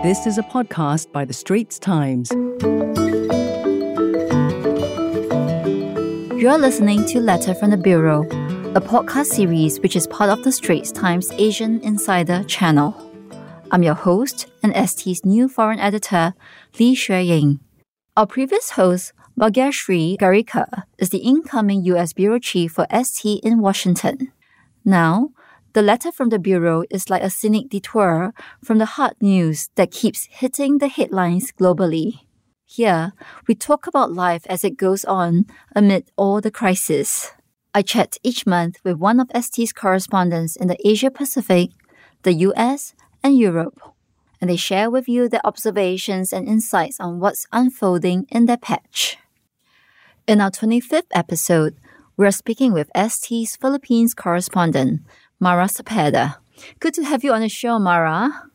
This is a podcast by The Straits Times. You're listening to Letter from the Bureau, a podcast series which is part of The Straits Times Asian Insider channel. I'm your host and ST's new foreign editor, Lee Ying. Our previous host, Bhagyashree Garekar, is the incoming US Bureau Chief for ST in Washington. Now, the letter from the Bureau is like a scenic detour from the hard news that keeps hitting the headlines globally. Here, we talk about life as it goes on amid all the crisis. I chat each month with one of ST's correspondents in the Asia Pacific, the US, and Europe, and they share with you their observations and insights on what's unfolding in their patch. In our 25th episode, we are speaking with ST's Philippines correspondent, Mara Cepeda. Good to have you on the show, Mara.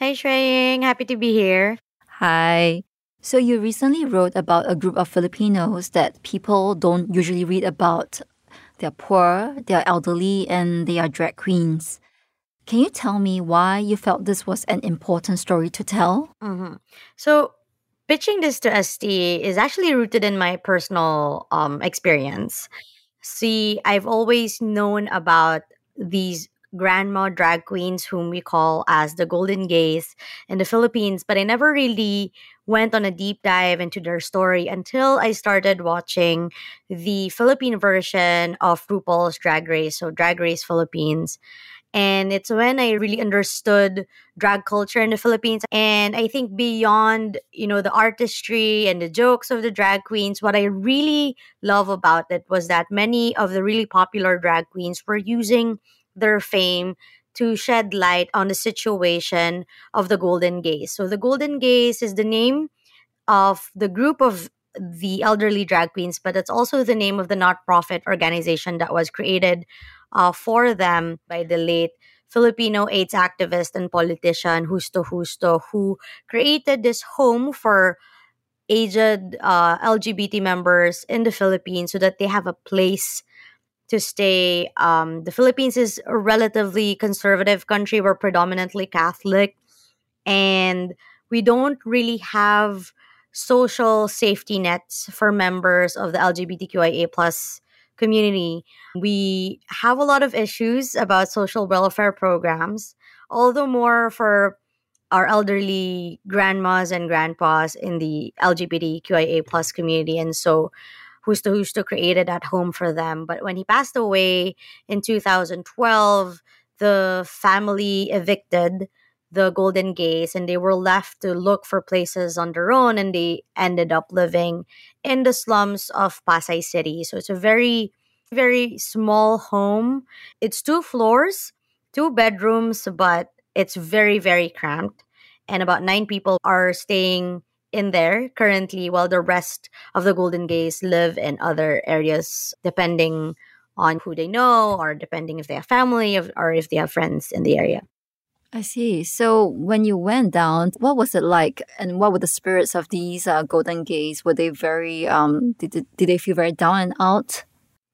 Hi, Xueying. Happy to be here. Hi. So, you recently wrote about a group of Filipinos that people don't usually read about. They're poor, they're elderly, and they are drag queens. Can you tell me why you felt this was an important story to tell? Mm-hmm. So, pitching this to ST is actually rooted in my personal um, experience. See, I've always known about these grandma drag queens whom we call as the golden gays in the Philippines but I never really went on a deep dive into their story until I started watching the Philippine version of RuPaul's Drag Race so Drag Race Philippines and it's when I really understood drag culture in the Philippines and I think beyond you know the artistry and the jokes of the drag queens what I really love about it was that many of the really popular drag queens were using their fame to shed light on the situation of the Golden Gays. So the Golden Gays is the name of the group of the elderly drag queens, but it's also the name of the not-profit organization that was created uh, for them by the late Filipino AIDS activist and politician Justo Justo, who created this home for aged uh, LGBT members in the Philippines so that they have a place to stay. Um, the Philippines is a relatively conservative country. We're predominantly Catholic, and we don't really have social safety nets for members of the LGBTQIA plus community. We have a lot of issues about social welfare programs, although more for our elderly grandmas and grandpas in the LGBTQIA plus community. And so Justo Justo created at home for them. But when he passed away in 2012, the family evicted the Golden Gays and they were left to look for places on their own and they ended up living in the slums of Pasay City. So it's a very, very small home. It's two floors, two bedrooms, but it's very, very cramped. And about nine people are staying in there currently, while the rest of the Golden Gays live in other areas, depending on who they know or depending if they have family or if they have friends in the area. I see. So when you went down, what was it like, and what were the spirits of these uh, golden gays? Were they very um? Did, did they feel very down and out?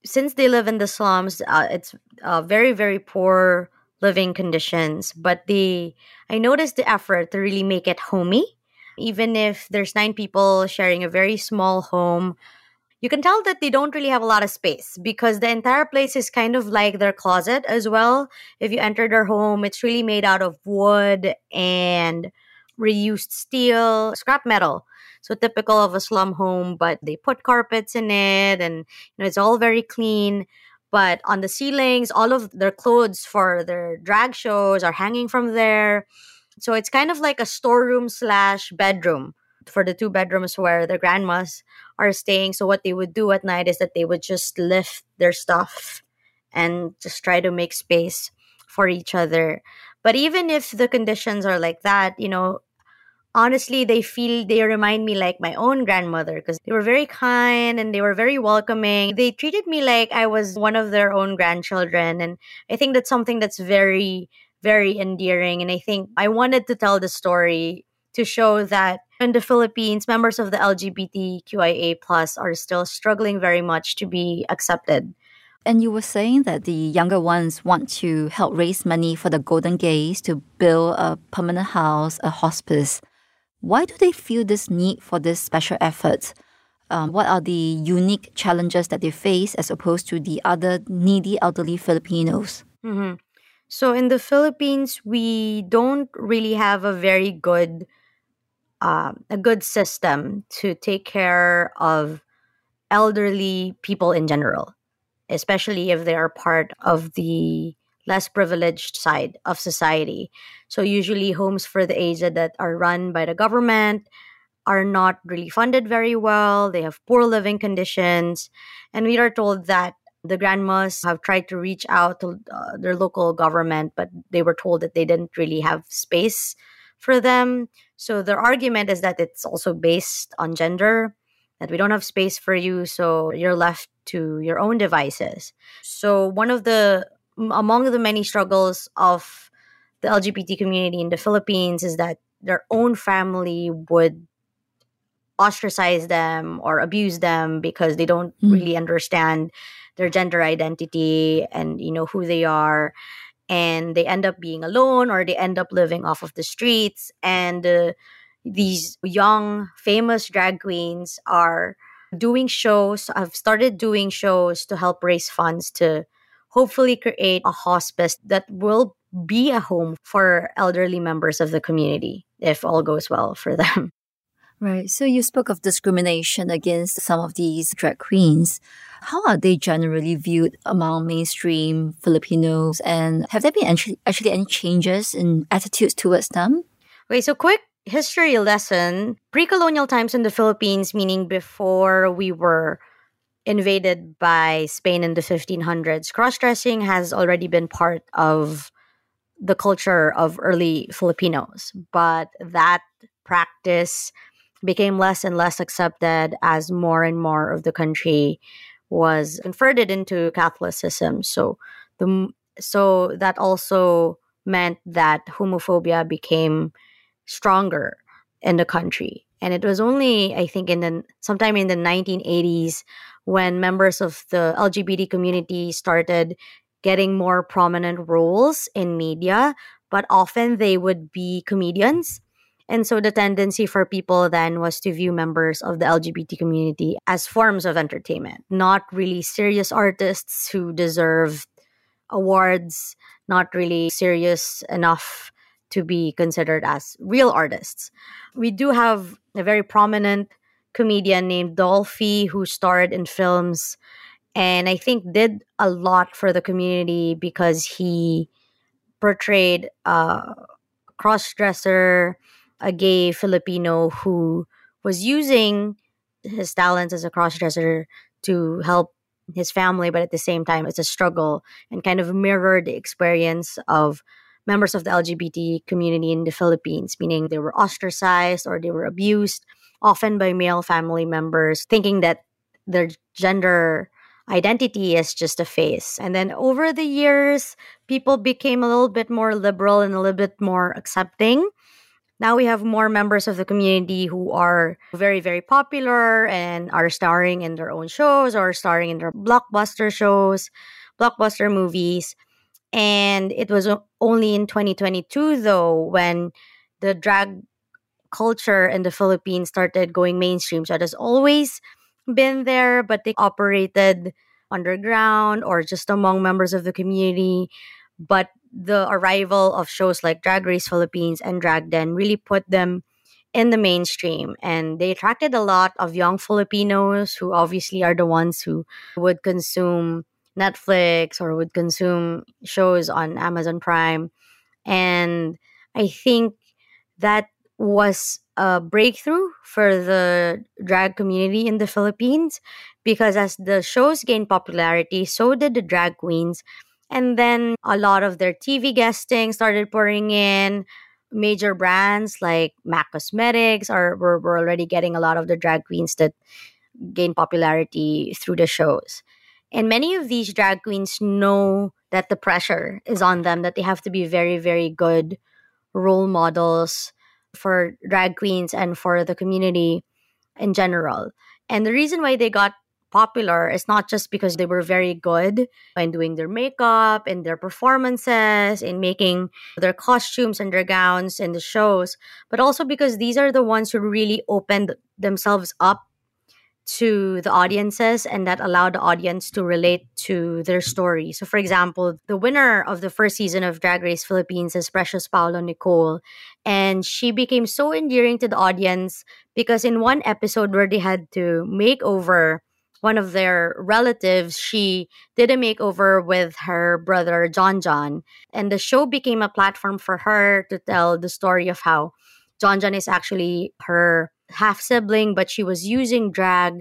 Since they live in the slums, uh, it's uh, very very poor living conditions. But they, I noticed the effort to really make it homey even if there's nine people sharing a very small home, you can tell that they don't really have a lot of space because the entire place is kind of like their closet as well. If you enter their home, it's really made out of wood and reused steel, scrap metal. So typical of a slum home, but they put carpets in it and you know it's all very clean. But on the ceilings, all of their clothes for their drag shows are hanging from there. So it's kind of like a storeroom slash bedroom for the two bedrooms where the grandmas are staying. So what they would do at night is that they would just lift their stuff and just try to make space for each other. But even if the conditions are like that, you know, honestly, they feel they remind me like my own grandmother because they were very kind and they were very welcoming. They treated me like I was one of their own grandchildren. And I think that's something that's very very endearing. And I think I wanted to tell the story to show that in the Philippines, members of the LGBTQIA plus are still struggling very much to be accepted And you were saying that the younger ones want to help raise money for the Golden Gays to build a permanent house, a hospice. Why do they feel this need for this special effort? Um, what are the unique challenges that they face as opposed to the other needy elderly Filipinos? Mm-hmm. So in the Philippines, we don't really have a very good, uh, a good system to take care of elderly people in general especially if they are part of the less privileged side of society. So, usually, homes for the aged that are run by the government are not really funded very well. They have poor living conditions. And we are told that the grandmas have tried to reach out to uh, their local government, but they were told that they didn't really have space for them. So, their argument is that it's also based on gender that we don't have space for you so you're left to your own devices so one of the among the many struggles of the lgbt community in the philippines is that their own family would ostracize them or abuse them because they don't mm. really understand their gender identity and you know who they are and they end up being alone or they end up living off of the streets. And uh, these young famous drag queens are doing shows have started doing shows to help raise funds to hopefully create a hospice that will be a home for elderly members of the community if all goes well for them Right. So you spoke of discrimination against some of these drag queens. How are they generally viewed among mainstream Filipinos? And have there been actually, actually any changes in attitudes towards them? Okay, so quick history lesson pre colonial times in the Philippines, meaning before we were invaded by Spain in the 1500s, cross dressing has already been part of the culture of early Filipinos. But that practice became less and less accepted as more and more of the country was converted into Catholicism. So the so that also meant that homophobia became stronger in the country. And it was only, I think, in the sometime in the 1980s when members of the LGBT community started getting more prominent roles in media, but often they would be comedians. And so the tendency for people then was to view members of the LGBT community as forms of entertainment, not really serious artists who deserve awards, not really serious enough to be considered as real artists. We do have a very prominent comedian named Dolphy who starred in films and I think did a lot for the community because he portrayed a cross dresser, a gay Filipino who was using his talents as a crossdresser to help his family, but at the same time, it's a struggle and kind of mirrored the experience of members of the LGBT community in the Philippines, meaning they were ostracized or they were abused, often by male family members, thinking that their gender identity is just a face. And then over the years, people became a little bit more liberal and a little bit more accepting. Now we have more members of the community who are very, very popular and are starring in their own shows or starring in their blockbuster shows, blockbuster movies. And it was only in 2022, though, when the drag culture in the Philippines started going mainstream. So it has always been there, but they operated underground or just among members of the community. But the arrival of shows like Drag Race Philippines and Drag Den really put them in the mainstream and they attracted a lot of young Filipinos who obviously are the ones who would consume Netflix or would consume shows on Amazon Prime. And I think that was a breakthrough for the drag community in the Philippines because as the shows gained popularity, so did the drag queens. And then a lot of their TV guesting started pouring in. Major brands like MAC Cosmetics are were, were already getting a lot of the drag queens that gain popularity through the shows. And many of these drag queens know that the pressure is on them, that they have to be very, very good role models for drag queens and for the community in general. And the reason why they got popular is not just because they were very good in doing their makeup and their performances in making their costumes and their gowns in the shows but also because these are the ones who really opened themselves up to the audiences and that allowed the audience to relate to their story. So, for example, the winner of the first season of Drag Race Philippines is Precious Paula Nicole. And she became so endearing to the audience because in one episode where they had to make over one of their relatives, she did a makeover with her brother John John. And the show became a platform for her to tell the story of how John John is actually her half sibling, but she was using drag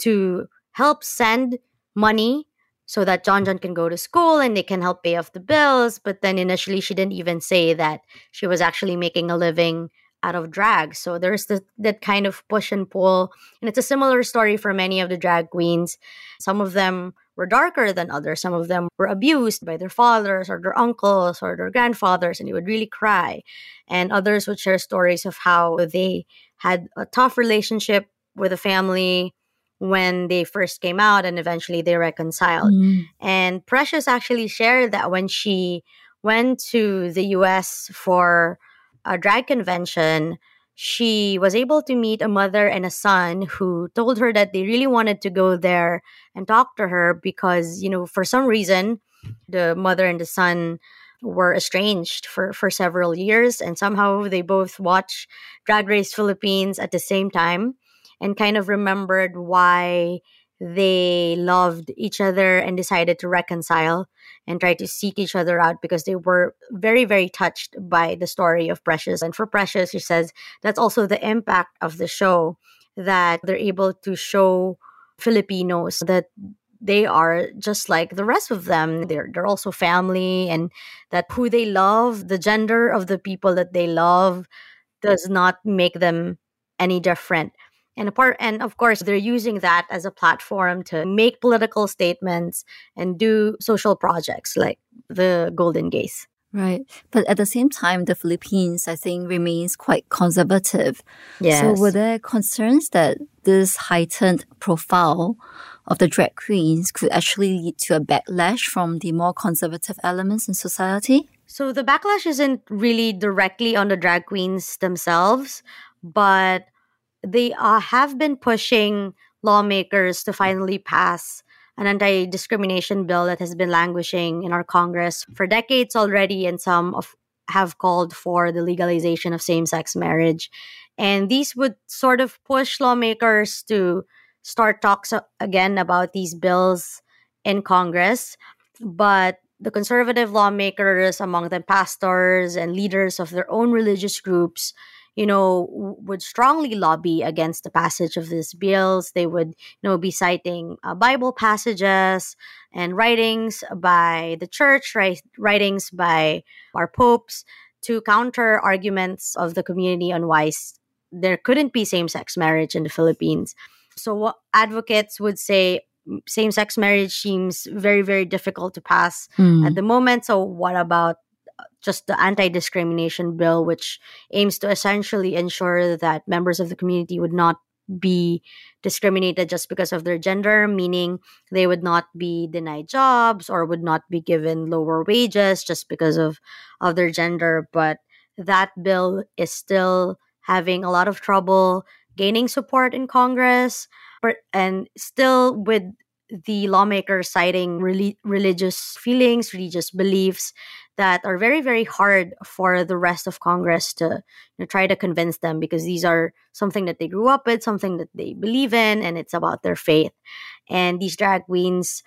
to help send money so that John John can go to school and they can help pay off the bills. But then initially, she didn't even say that she was actually making a living out of drag. So there's the, that kind of push and pull. And it's a similar story for many of the drag queens. Some of them were darker than others. Some of them were abused by their fathers or their uncles or their grandfathers, and you would really cry. And others would share stories of how they had a tough relationship with a family when they first came out and eventually they reconciled. Mm. And Precious actually shared that when she went to the US for a drag convention, she was able to meet a mother and a son who told her that they really wanted to go there and talk to her because, you know, for some reason, the mother and the son were estranged for, for several years. And somehow they both watched Drag Race Philippines at the same time and kind of remembered why they loved each other and decided to reconcile and try to seek each other out because they were very, very touched by the story of Precious. And for Precious, she says that's also the impact of the show that they're able to show Filipinos that they are just like the rest of them. They're they're also family and that who they love, the gender of the people that they love does not make them any different and apart and of course they're using that as a platform to make political statements and do social projects like the golden gays right. But at the same time the philippines i think remains quite conservative. Yes. so were there concerns that this heightened profile of the drag queens could actually lead to a backlash from the more conservative elements in society? So the backlash isn't really directly on the drag queens themselves but they uh, have been pushing lawmakers to finally pass an anti discrimination bill that has been languishing in our Congress for decades already, and some of, have called for the legalization of same sex marriage. And these would sort of push lawmakers to start talks again about these bills in Congress. But the conservative lawmakers, among them pastors and leaders of their own religious groups, you know, would strongly lobby against the passage of these bills. They would, you know, be citing uh, Bible passages and writings by the church, right, writings by our popes to counter arguments of the community on why there couldn't be same-sex marriage in the Philippines. So what advocates would say same-sex marriage seems very very difficult to pass mm. at the moment so what about just the anti-discrimination bill which aims to essentially ensure that members of the community would not be discriminated just because of their gender meaning they would not be denied jobs or would not be given lower wages just because of of their gender. But that bill is still having a lot of trouble gaining support in congress but and still with the lawmakers citing re- religious feelings religious beliefs that are very very hard for the rest of congress to you know, try to convince them because these are something that they grew up with something that they believe in and it's about their faith. And these drag queens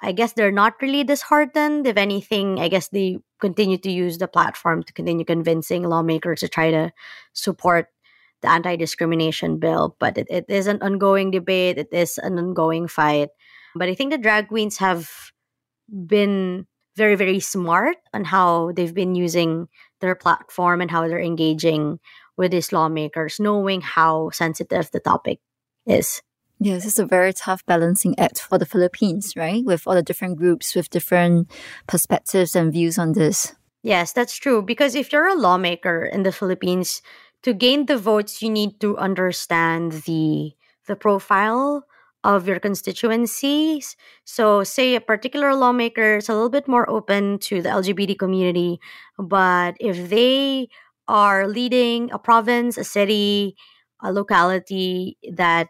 i guess they're not really disheartened. If anything i guess they continue to use the platform to continue convincing lawmakers to try to support the anti-discrimination bill. But it, it is an ongoing debate. It is an ongoing fight. But i think the drag queens have been very very smart on how they've been using their platform and how they're engaging with these lawmakers knowing how sensitive the topic is Yes, it's a very tough balancing act for the Philippines, right? With all the different groups with different perspectives and views on this. Yes, that's true. Because if you're a lawmaker in the Philippines, to gain the votes, you need to understand the the profile of your constituencies. So, say a particular lawmaker is a little bit more open to the LGBT community, but if they are leading a province, a city, a locality that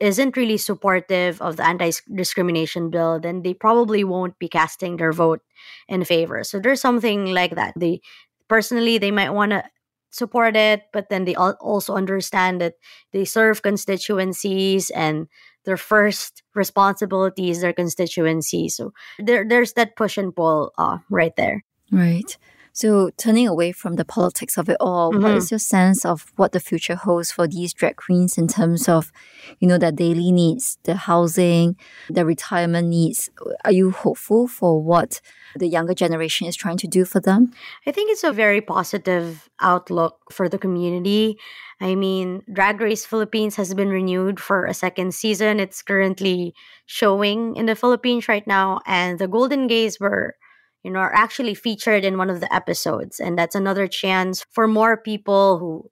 isn't really supportive of the anti-discrimination bill then they probably won't be casting their vote in favor so there's something like that they personally they might want to support it but then they also understand that they serve constituencies and their first responsibility is their constituency. So there, there's that push and pull uh, right there. Right so, turning away from the politics of it all, mm-hmm. what is your sense of what the future holds for these drag queens in terms of, you know, their daily needs, the housing, their retirement needs? Are you hopeful for what the younger generation is trying to do for them? I think it's a very positive outlook for the community. I mean, Drag Race Philippines has been renewed for a second season. It's currently showing in the Philippines right now, and the Golden Gays were you know, are actually featured in one of the episodes. And that's another chance for more people who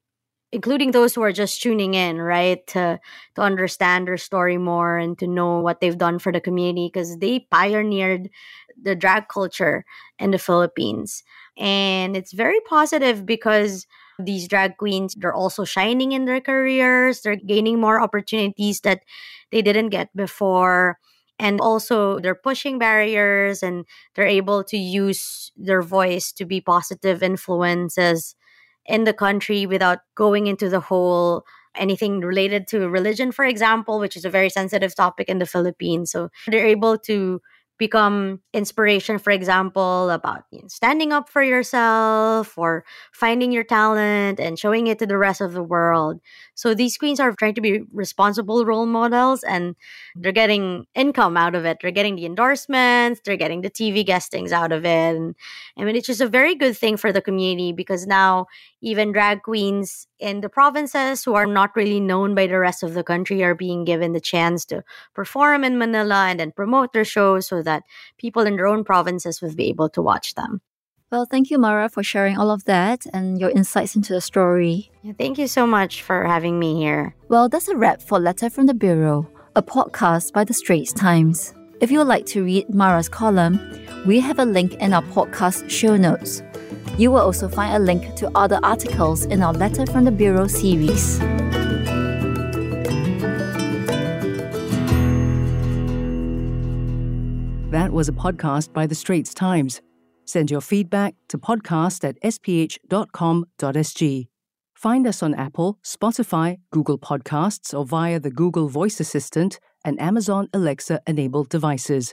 including those who are just tuning in, right, to to understand their story more and to know what they've done for the community because they pioneered the drag culture in the Philippines. And it's very positive because these drag queens they're also shining in their careers, they're gaining more opportunities that they didn't get before and also they're pushing barriers and they're able to use their voice to be positive influences in the country without going into the whole anything related to religion for example which is a very sensitive topic in the philippines. So they're able to become inspiration, for example, about you know, standing up for yourself or finding your talent and showing it to the rest of the world. So these queens are trying to be responsible role models and they're getting income out of it. They're getting the endorsements, they're getting the TV guestings out of it. And I mean, it's just a very good thing for the community because now even drag queens in the provinces who are not really known by the rest of the country are being given the chance to perform in Manila and then promote their shows so that people in their own provinces will be able to watch them. Well, thank you, Mara, for sharing all of that and your insights into the story. Yeah, thank you so much for having me here. Well, that's a wrap for Letter from the Bureau, a podcast by the Straits Times. If you would like to read Mara's column, we have a link in our podcast show notes. You will also find a link to other articles in our Letter from the Bureau series. That was a podcast by The Straits Times. Send your feedback to podcast at sph.com.sg. Find us on Apple, Spotify, Google Podcasts, or via the Google Voice Assistant and Amazon Alexa enabled devices.